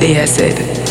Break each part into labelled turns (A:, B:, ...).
A: they said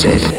A: said.